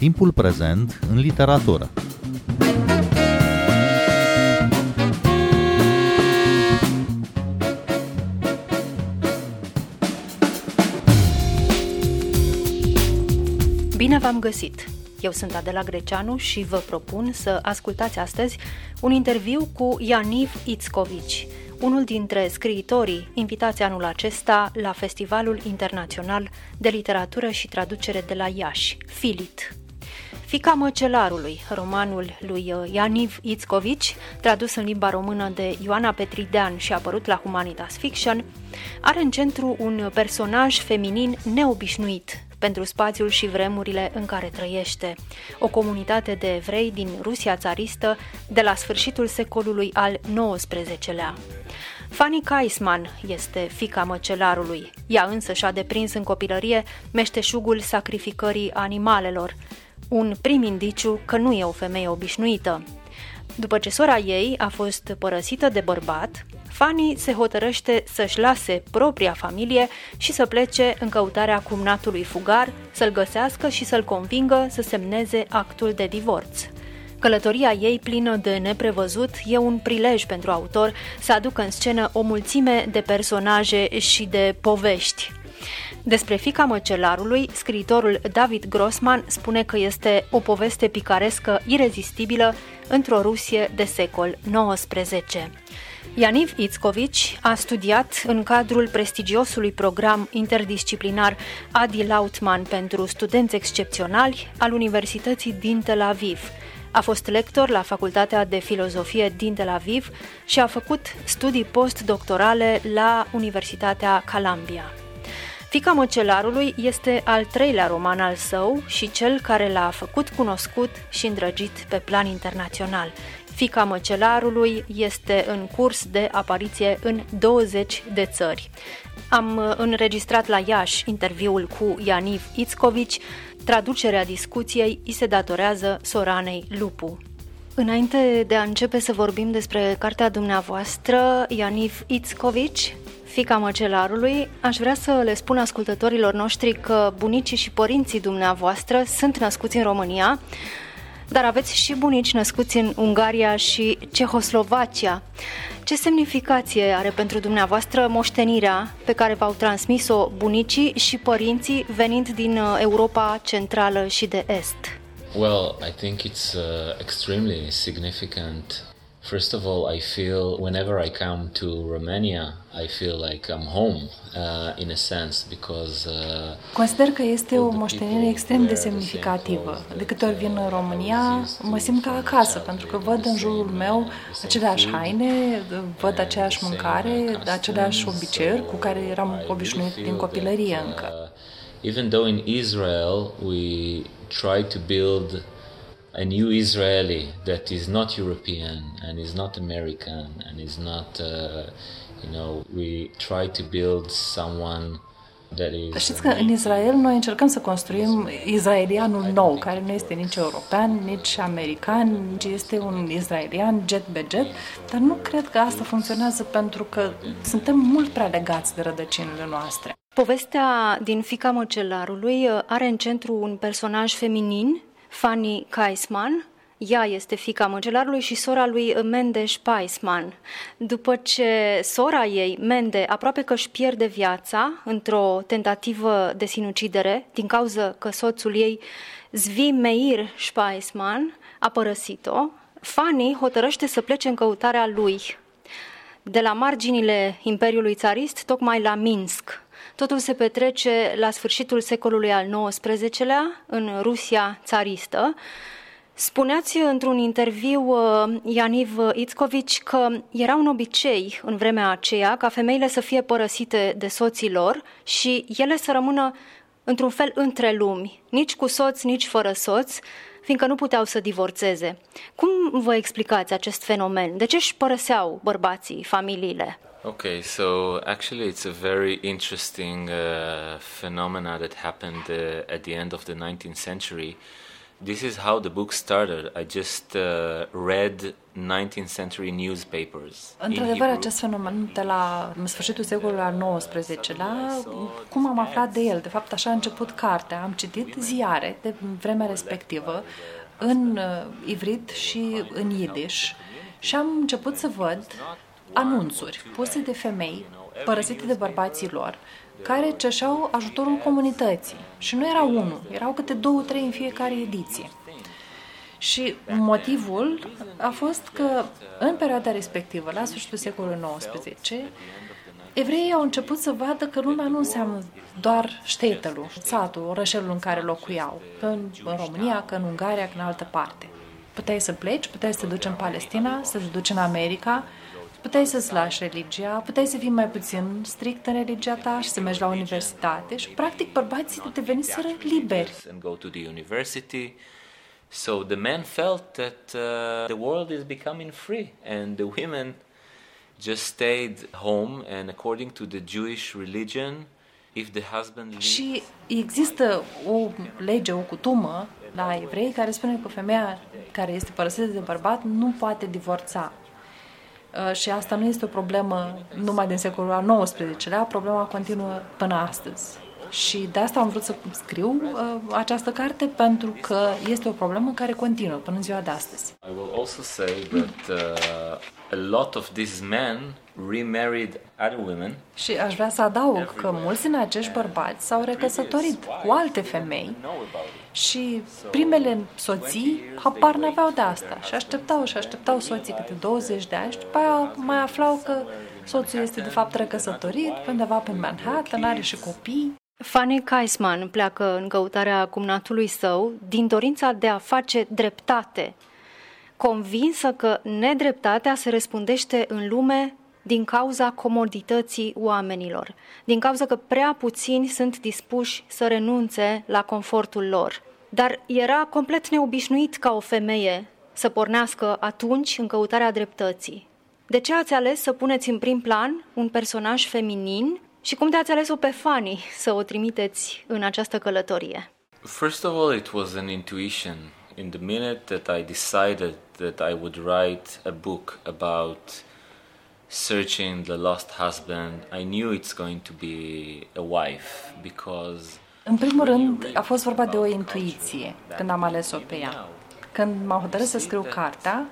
Timpul prezent în literatură. Bine v-am găsit! Eu sunt Adela Greceanu și vă propun să ascultați astăzi un interviu cu Ianiv Itzcovici, unul dintre scriitorii invitați anul acesta la Festivalul Internațional de Literatură și Traducere de la Iași, Filit. Fica măcelarului, romanul lui Ianiv Itzcovici, tradus în limba română de Ioana Petridean și apărut la Humanitas Fiction, are în centru un personaj feminin neobișnuit, pentru spațiul și vremurile în care trăiește. O comunitate de evrei din Rusia țaristă de la sfârșitul secolului al XIX-lea. Fanny Kaisman este fica măcelarului. Ea însă și-a deprins în copilărie meșteșugul sacrificării animalelor, un prim indiciu că nu e o femeie obișnuită. După ce sora ei a fost părăsită de bărbat, Fanny se hotărăște să-și lase propria familie și să plece în căutarea cumnatului fugar, să-l găsească și să-l convingă să semneze actul de divorț. Călătoria ei plină de neprevăzut e un prilej pentru autor să aducă în scenă o mulțime de personaje și de povești. Despre fica măcelarului, scriitorul David Grossman spune că este o poveste picarescă irezistibilă într-o Rusie de secol XIX. Ianiv Itzcovici a studiat în cadrul prestigiosului program interdisciplinar Adi Lautman pentru studenți excepționali al Universității din Tel Aviv. A fost lector la Facultatea de Filozofie din Tel Aviv și a făcut studii postdoctorale la Universitatea Columbia. Fica măcelarului este al treilea roman al său și cel care l-a făcut cunoscut și îndrăgit pe plan internațional. Fica măcelarului este în curs de apariție în 20 de țări. Am înregistrat la Iași interviul cu Ianiv Itzcovici, traducerea discuției îi se datorează Soranei Lupu. Înainte de a începe să vorbim despre cartea dumneavoastră, Ianiv Itzcovici, fica măcelarului, aș vrea să le spun ascultătorilor noștri că bunicii și părinții dumneavoastră sunt născuți în România, dar aveți și bunici născuți în Ungaria și Cehoslovacia. Ce semnificație are pentru dumneavoastră moștenirea pe care v-au transmis-o bunicii și părinții venind din uh, Europa Centrală și de Est? Well, I think it's uh, extremely significant First of all, I feel whenever I come to Romania, I feel like I'm home uh, in a sense because uh, Consider că este o moștenire extrem de semnificativă. De câte ori vin în România, mă simt ca acasă, pentru că văd în jurul meu aceleași haine, văd aceeași mâncare, aceleași obiceiuri cu care eram obișnuit din copilărie încă. Uh, even though in Israel we try to build a new Israeli that is not European and is not American and is not, uh, you know, we try to build someone Știți că în Israel noi încercăm să construim israelianul nou, care nu este nici european, nici american, nici este un israelian jet be jet, dar nu cred că asta funcționează pentru că suntem mult prea legați de rădăcinile noastre. Povestea din Fica Măcelarului uh, are în centru un personaj feminin Fanny Kaisman, ea este fica măgelarului și sora lui Mendes Paisman. După ce sora ei, Mende, aproape că își pierde viața într-o tentativă de sinucidere din cauza că soțul ei, Zvi Meir Spaisman, a părăsit-o, Fanny hotărăște să plece în căutarea lui. De la marginile Imperiului Țarist, tocmai la Minsk, Totul se petrece la sfârșitul secolului al XIX-lea, în Rusia țaristă. Spuneați într-un interviu, uh, Ianiv Itzcovici, că era un obicei în vremea aceea ca femeile să fie părăsite de soții lor și ele să rămână într-un fel între lumi, nici cu soț, nici fără soț, fiindcă nu puteau să divorțeze. Cum vă explicați acest fenomen? De ce își părăseau bărbații familiile? Okay, so actually, it's a very interesting uh, phenomena that happened uh, at the end of the 19th century. This is how the book started. I just uh, read 19th century newspapers. Într-adevăr, acest fenomen de la sfârșitul secolului al XIX-lea, cum am aflat de el? De fapt, așa a început cartea. Am citit ziare de vremea respectivă în uh, ivrit și în yiddish și am început să văd anunțuri puse de femei părăsite de bărbații lor, care cerșeau ajutorul comunității. Și nu era unul, erau câte două, trei în fiecare ediție. Și motivul a fost că în perioada respectivă, la sfârșitul secolului XIX, evreii au început să vadă că lumea nu înseamnă doar ștetelul, satul, orășelul în care locuiau, că în, în România, că în Ungaria, că în altă parte. Puteai să pleci, puteai să te duci în Palestina, să te duci în America, puteai să-ți lași religia, puteai să fii mai puțin strict în religia ta și să mergi la universitate și, practic, bărbații deveniseră liberi. So the men felt that uh, the world is becoming free and the women just stayed home and according to the Jewish religion if the husband leaves... Și există o lege, o cutumă la evrei care spune că femeia care este părăsită de bărbat nu poate divorța. Uh, și asta nu este o problemă numai din secolul al XIX-lea, problema continuă până astăzi. Și de asta am vrut să scriu uh, această carte pentru că este o problemă care continuă până în ziua de astăzi. I will also say that uh, a lot of these men remarried other women. Și aș vrea să adaug că mulți din acești bărbați s-au recăsătorit cu alte femei și primele soții habar n-aveau de asta și așteptau și așteptau soții câte 20 de ani și după aia mai aflau că soțul este de fapt recăsătorit undeva pe Manhattan, are și copii. Fanny Kaisman pleacă în căutarea cumnatului său din dorința de a face dreptate, convinsă că nedreptatea se răspundește în lume din cauza comodității oamenilor, din cauza că prea puțini sunt dispuși să renunțe la confortul lor. Dar era complet neobișnuit ca o femeie să pornească atunci în căutarea dreptății. De ce ați ales să puneți în prim plan un personaj feminin și cum de-ați ales-o pe Fanny să o trimiteți în această călătorie? First of all, it was an intuition. In the minute that I decided that I would write a book about searching the lost husband, I knew it's going to be a wife because în primul rând, a fost vorba de o intuiție când am ales-o pe ea. Când m-am hotărât să scriu cartea,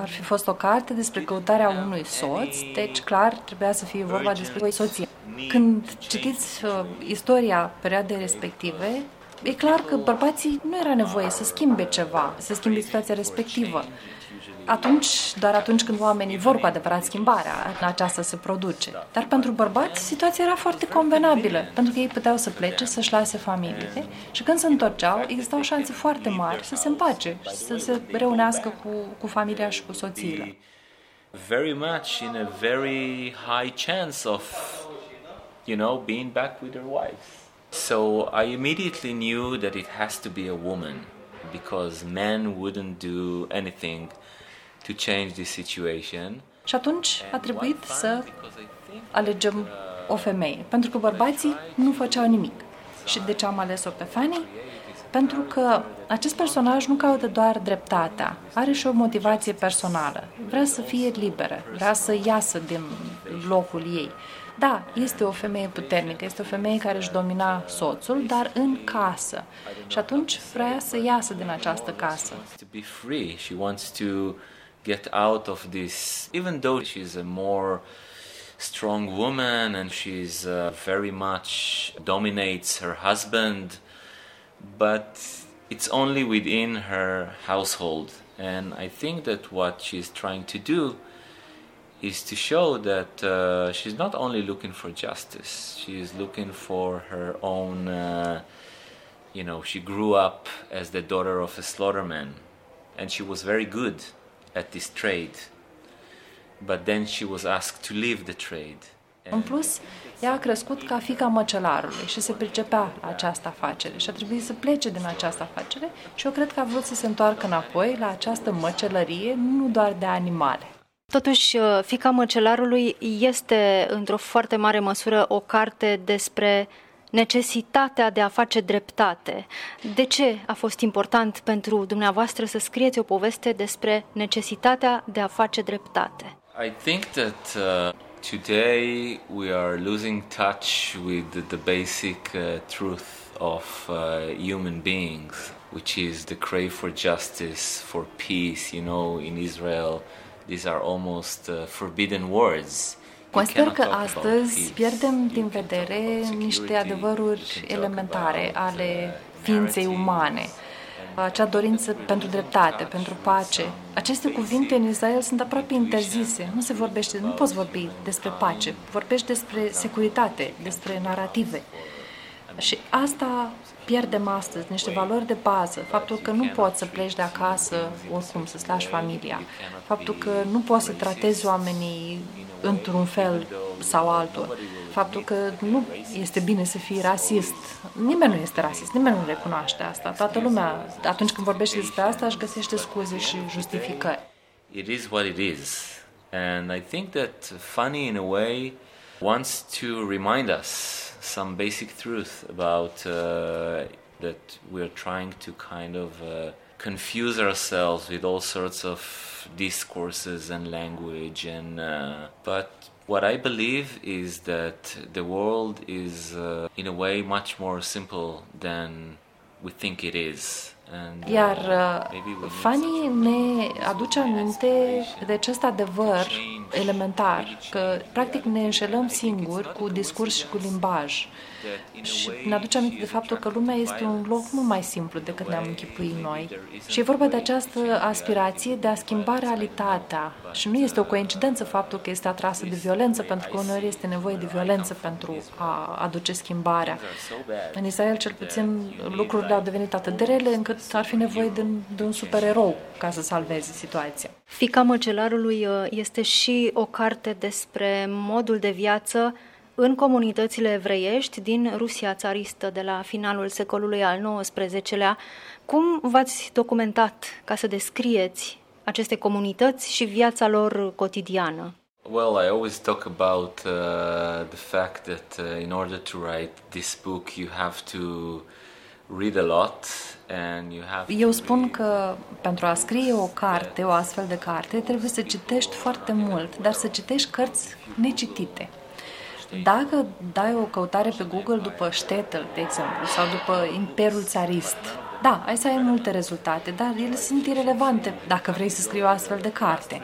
ar fi fost o carte despre căutarea unui soț, deci clar trebuia să fie vorba despre o soție. Când citiți uh, istoria perioadei respective, e clar că bărbații nu era nevoie să schimbe ceva, să schimbe situația respectivă atunci, doar atunci când oamenii vor cu adevărat schimbarea, aceasta se produce. Dar pentru bărbați, situația era foarte convenabilă, pentru că ei puteau să plece, să-și lase familiile și când se întorceau, existau șanse foarte mari să se împace și să se reunească cu, cu familia și cu soțiile. Very much in a very high chance of, you know, being back with their wives. So I immediately knew that it has to be a woman because men wouldn't do anything to change this situation. Și atunci a trebuit să alegem o femeie, pentru că bărbații nu făceau nimic. Și de ce am ales-o pe Fanny? Pentru că acest personaj nu caută doar dreptatea, are și o motivație personală. Vrea să fie liberă, vrea să iasă din locul ei. Da, este o femeie puternică, este o femeie care își domina soțul, dar în casă. Și atunci vrea să iasă din această casă. To be free, she wants to get out of this, even though she's a more strong woman and she's uh, very much dominates her husband, but it's only within her household. And I think that what she's trying to do is to show that uh, she's not only looking for justice, she is looking for her own. Uh, you know, she grew up as the daughter of a slaughterman, and she was very good at this trade, but then she was asked to leave the trade. În plus, ea a crescut ca fica măcelarului și se pricepea la această afacere și a trebuit să plece din această afacere și eu cred că a vrut să se întoarcă înapoi la această măcelărie, nu doar de animale. Totuși, uh, Fica măcelarului este într-o foarte mare măsură o carte despre necesitatea de a face dreptate. De ce a fost important pentru dumneavoastră să scrieți o poveste despre necesitatea de a face dreptate? I think that uh, today we are losing touch with the basic uh, truth of uh, human beings, which is the crave for justice, for peace. You know, in Israel, these are almost uh, forbidden words. Consider că astăzi pierdem din vedere niște adevăruri elementare ale ființei umane. Acea dorință pentru dreptate, pentru pace. Aceste cuvinte în Israel sunt aproape interzise. Nu se vorbește, nu poți vorbi despre pace. Vorbești despre securitate, despre narrative. Și asta pierdem astăzi, niște valori de bază, faptul că nu poți să pleci de acasă oricum, să-ți lași familia, faptul că nu poți să tratezi oamenii într-un fel sau altul, faptul că nu este bine să fii rasist. Nimeni nu este rasist, nimeni nu recunoaște asta. Toată lumea, atunci când vorbește despre asta, își găsește scuze și justificări. It is what it is. And I think that funny in a way wants to remind us some basic truth about uh, that we're trying to kind of uh, confuse ourselves with all sorts of discourses and language and uh, but what I believe is that the world is uh, in a way much more simple than we think it is Iar uh, Fanny ne aduce aminte de acest adevăr elementar, că practic ne înșelăm singuri cu discurs și cu limbaj. Și ne aduce aminte de faptul că lumea este un loc mult mai simplu decât ne-am închipuit noi. Și e vorba de această aspirație de a schimba realitatea. Și nu este o coincidență faptul că este atrasă de violență, pentru că uneori este nevoie de violență pentru a aduce schimbarea. În Israel, cel puțin, lucrurile au devenit atât de rele încât ar fi nevoie de, de un supererou ca să salveze situația. Fica Măcelarului uh, este și o carte despre modul de viață în comunitățile evreiești din Rusia țaristă de la finalul secolului al XIX-lea. Cum v-ați documentat ca să descrieți aceste comunități și viața lor cotidiană? Well, I always talk about uh, the fact that uh, in order to write this book you have to read a lot and you have Eu spun că pentru a scrie o carte, o astfel de carte, trebuie să citești foarte mult, dar să citești cărți necitite. Dacă dai o căutare pe Google după Stettel, de exemplu, sau după Imperiul Țarist, da, ai să ai multe rezultate, dar ele sunt irelevante dacă vrei să scrii o astfel de carte.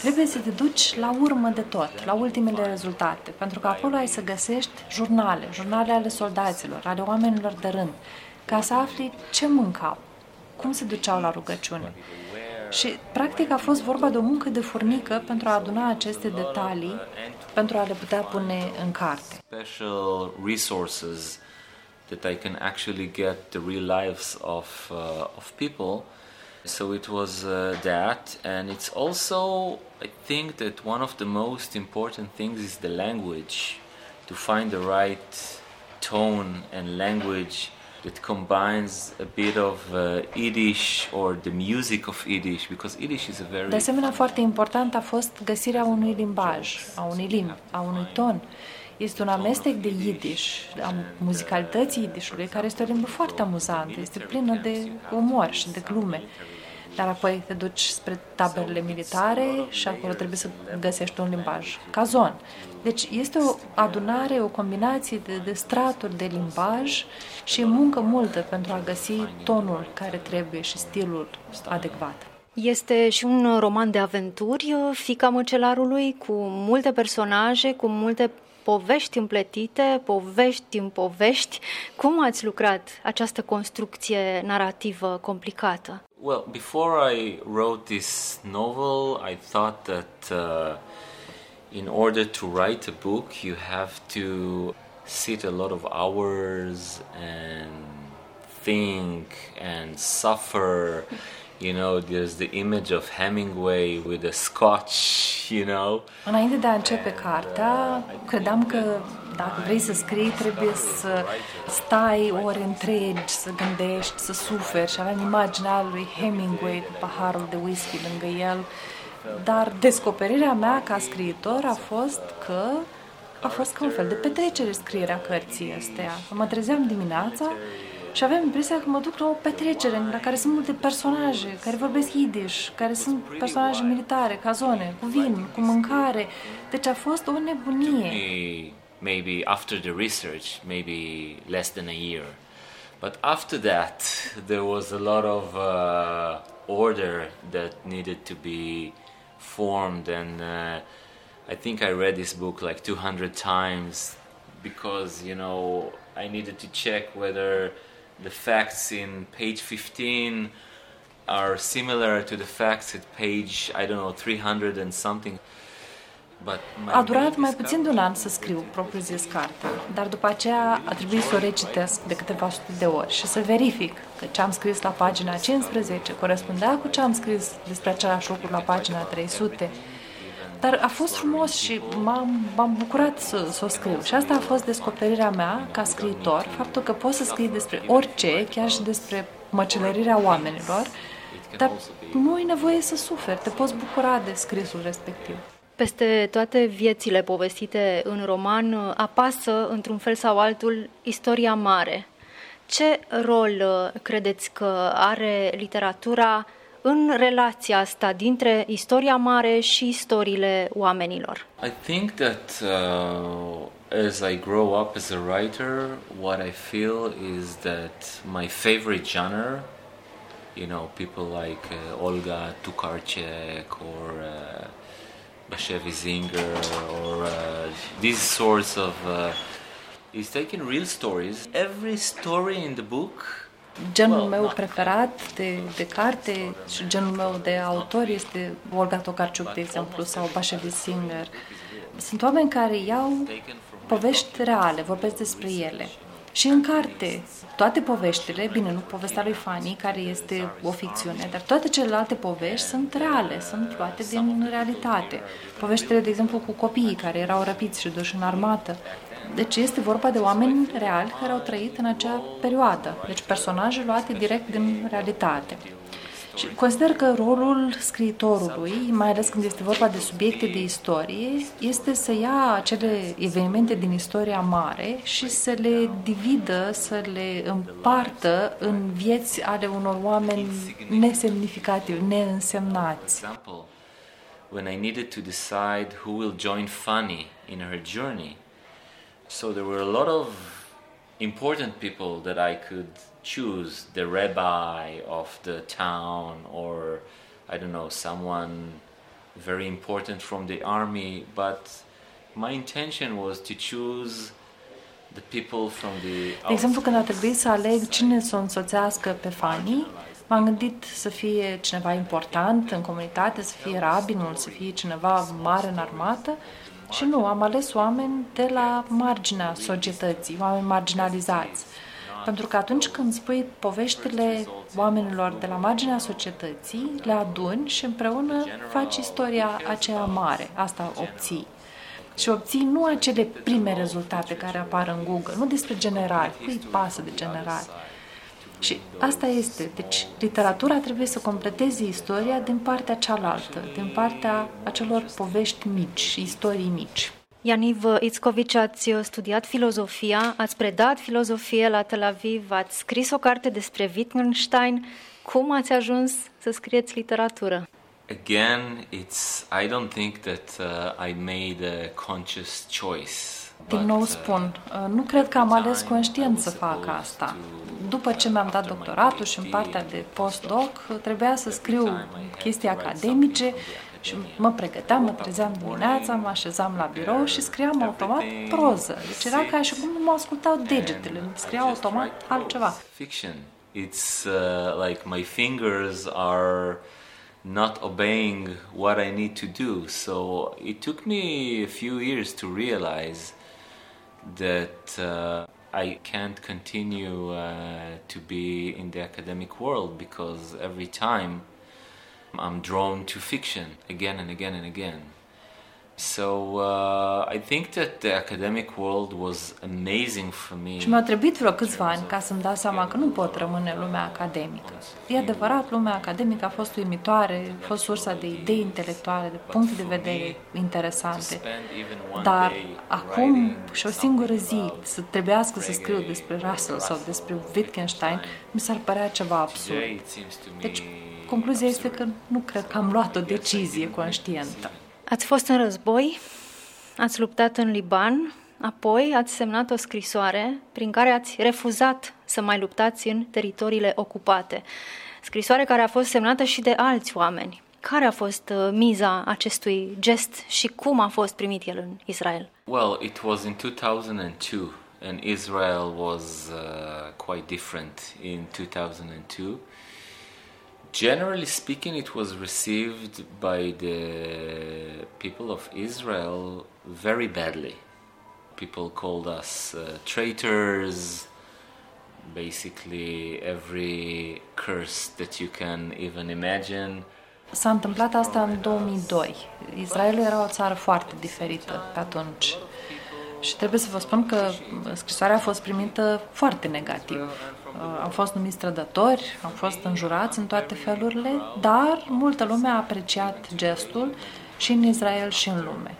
Trebuie să te duci la urmă de tot, la ultimele rezultate, pentru că acolo ai să găsești jurnale, jurnale ale soldaților, ale oamenilor de rând, ca să afli ce mâncau, cum se duceau la rugăciune. Și, practic, a fost vorba de o muncă de furnică pentru a aduna aceste detalii, pentru a le putea pune în carte. Special resources that I can actually get the real lives of, uh, of people. So it was uh, that, and it's also, I think that one of the most important things is the language, to find the right tone and language that combines a bit of uh, Yiddish or the music of Yiddish because Yiddish is a very De asemenea, foarte important a fost găsirea unui limbaj, a unui limbi, a unui ton. Este un amestec de Yiddish, a muzicalității Yiddishului, care este o limbă foarte amuzantă, este plină de umor și de glume dar apoi te duci spre taberele militare și acolo trebuie să găsești un limbaj cazon. Deci este o adunare, o combinație de, de straturi de limbaj și muncă multă pentru a găsi tonul care trebuie și stilul adecvat. Este și un roman de aventuri, Fica Măcelarului, cu multe personaje, cu multe povești împletite, povești în povești. Cum ați lucrat această construcție narrativă complicată? Well, before I wrote this novel, I thought that uh, in order to write a book, you have to sit a lot of hours and think and suffer. You know, there's the image of Hemingway with a scotch, you know. Înainte de a începe cartea, credeam că dacă vrei să scrii, trebuie să stai ore întregi, să gândești, să suferi și aveam imaginea lui Hemingway cu paharul de whisky lângă el. Dar descoperirea mea ca scriitor a fost că a fost ca un fel de petrecere scrierea cărții astea. Mă trezeam dimineața și aveam impresia că mă duc la o petrecere la care sunt multe personaje care vorbesc Yiddish, care sunt personaje militare, ca zone, cu vin, cu mâncare. Deci a fost o nebunie. Maybe after the research, maybe less than a year. But after that, there was a lot of uh, order that needed to be formed and uh, I think I read this book like 200 times because you know I needed to check whether the facts in page 15 are similar to the facts at page I don't know 300 and something. A durat mai puțin de un an să scriu propriu-zis carte, dar după aceea a trebuit să o recitesc de câteva sute de ori și să verific că ce am scris la pagina 15 corespundea cu ce am scris despre același lucru la pagina 300. Dar a fost frumos și m-am, m-am bucurat să, să o scriu. Și asta a fost descoperirea mea ca scriitor, faptul că poți să scrii despre orice, chiar și despre măcelărirea oamenilor, dar nu ai nevoie să suferi, te poți bucura de scrisul respectiv. Peste toate viețile povestite în roman apasă, într-un fel sau altul, istoria mare. Ce rol uh, credeți că are literatura în relația asta dintre istoria mare și istoriile oamenilor? I think that uh, as I grow up as a writer, what I feel is that my favorite genre, you know, people like uh, Olga Tukarczek or uh, Bashevi Zinger or uh, these sorts of uh, he's taking real stories. Every story in the book Genul meu preferat de, de carte și genul meu de autor este Olga Tokarczuk, de exemplu, sau Bashevi Singer. Sunt oameni care iau povești reale, vorbesc despre ele. Și în carte, toate poveștile, bine, nu povestea lui Fanny, care este o ficțiune, dar toate celelalte povești sunt reale, sunt luate din realitate. Poveștile, de exemplu, cu copiii care erau răpiți și duși în armată. Deci este vorba de oameni reali care au trăit în acea perioadă. Deci personaje luate direct din realitate. Și consider că rolul scriitorului, mai ales când este vorba de subiecte de istorie, este să ia acele evenimente din istoria mare și să le dividă, să le împartă în vieți ale unor oameni nesemnificativi, neînsemnați. When I needed to decide who will join Fanny in her journey, so there were a lot of important people that I could choose the rabbi of the town or I don't know someone very important from the army but my intention was to choose the people from the De exemplu, când a trebuit să aleg cine să o însoțească pe Fanny, m-am gândit să fie cineva important în comunitate, să fie rabinul, să fie cineva mare în armată și nu, am ales oameni de la marginea societății, oameni marginalizați. Pentru că atunci când spui poveștile oamenilor de la marginea societății, le aduni și împreună faci istoria aceea mare. Asta obții. Și obții nu acele prime rezultate care apar în Google, nu despre general, cui pasă de general. Și asta este. Deci, literatura trebuie să completeze istoria din partea cealaltă, din partea acelor povești mici, istorii mici. Ianiv Ițcovici, ați studiat filozofia, ați predat filozofie la Tel Aviv, ați scris o carte despre Wittgenstein. Cum ați ajuns să scrieți literatură? Again, it's I don't think that uh, I made a conscious choice. Din nou uh, spun, uh, nu cred că am ales conștient să fac asta. După ce mi-am dat doctoratul și în partea de postdoc, trebuia să scriu chestii academice și mă pregăteam, mă trezeam dimineața, mă așezam la birou și scriam automat proză. Deci era ca și cum nu mă ascultau degetele, îmi scriau automat altceva. Fiction. It's uh, like my fingers are not obeying what I need to do. So it took me a few years to realize that uh, I can't continue uh, to be in the academic world because every time I'm drawn to fiction again and again and again. So uh, I think that the academic world was amazing for me. Și mi-a trebuit vreo câțiva ani ca să-mi dau seama că nu pot rămâne în lumea academică. E adevărat, lumea academică a fost uimitoare, a fost sursa de idei intelectuale, de puncte de vedere interesante. Dar acum și o singură zi să trebuiască să scriu despre Russell sau despre Wittgenstein, mi s-ar părea ceva absurd. Deci, concluzia este că nu cred că am luat o decizie conștientă. Ați fost în război, ați luptat în Liban, apoi ați semnat o scrisoare prin care ați refuzat să mai luptați în teritoriile ocupate. Scrisoare care a fost semnată și de alți oameni. Care a fost uh, miza acestui gest și cum a fost primit el în Israel? Well, it was in 2002 and Israel was uh, quite different in 2002. Generally speaking, it was received by the people of Israel very badly. People called us uh, traitors, basically every curse that you can even imagine. S-a întâmplat asta în 2002. Israelul era o țară foarte diferită pe atunci. Și trebuie să vă spun că scrisoarea a fost primită foarte negativ. Am fost numiți trădători, am fost înjurați în toate felurile, dar multă lume a apreciat gestul și în Israel și în lume.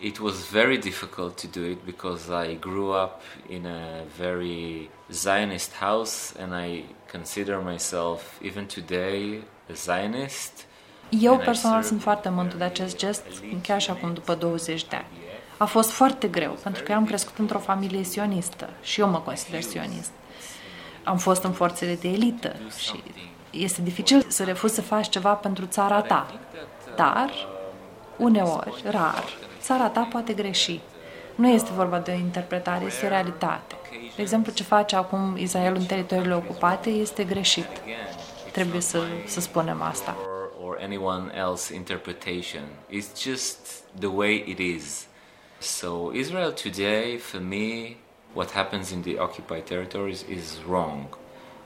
It was very difficult to do it because I grew up in a very Zionist house and I consider myself even today a Zionist. Eu personal sunt foarte mândru de acest gest, chiar și acum după 20 de ani. A fost foarte greu, pentru că eu am crescut într-o familie sionistă și eu mă consider sionist. Am fost în forțele de elită și este dificil să refuzi să faci ceva pentru țara ta. Dar, uneori, rar, țara ta poate greși. Nu este vorba de o interpretare, este o realitate. De exemplu, ce face acum Israel în teritoriile ocupate este greșit. Trebuie să, să spunem asta. Or anyone else interpretation. It's just the way it is. So Israel today, for me, what happens in the occupied territories is wrong,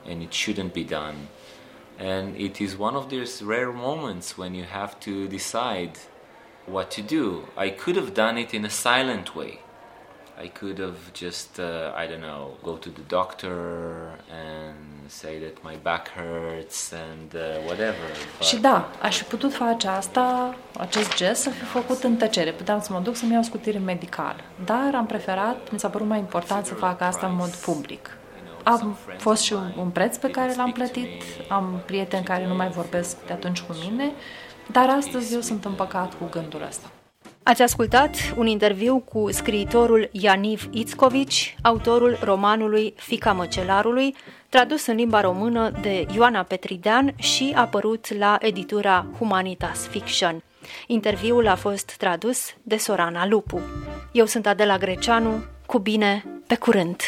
and it shouldn't be done. And it is one of those rare moments when you have to decide what to do. I could have done it in a silent way. I could have just, uh, I don't know, go to the doctor and say that my back hurts and uh, whatever. But... Și da, aș fi putut face asta, acest gest, să fi făcut în tăcere. Puteam să mă duc să-mi iau scutire medicală. Dar am preferat, mi s-a părut mai important să fac asta în mod public. Am fost și un preț pe care l-am plătit, am prieteni care nu mai vorbesc de atunci cu mine, dar astăzi eu sunt împăcat cu gândul ăsta. Ați ascultat un interviu cu scriitorul Ianiv Ițcovici, autorul romanului Fica Măcelarului, tradus în limba română de Ioana Petridean și apărut la editura Humanitas Fiction. Interviul a fost tradus de Sorana Lupu. Eu sunt Adela Greceanu, cu bine, pe curând!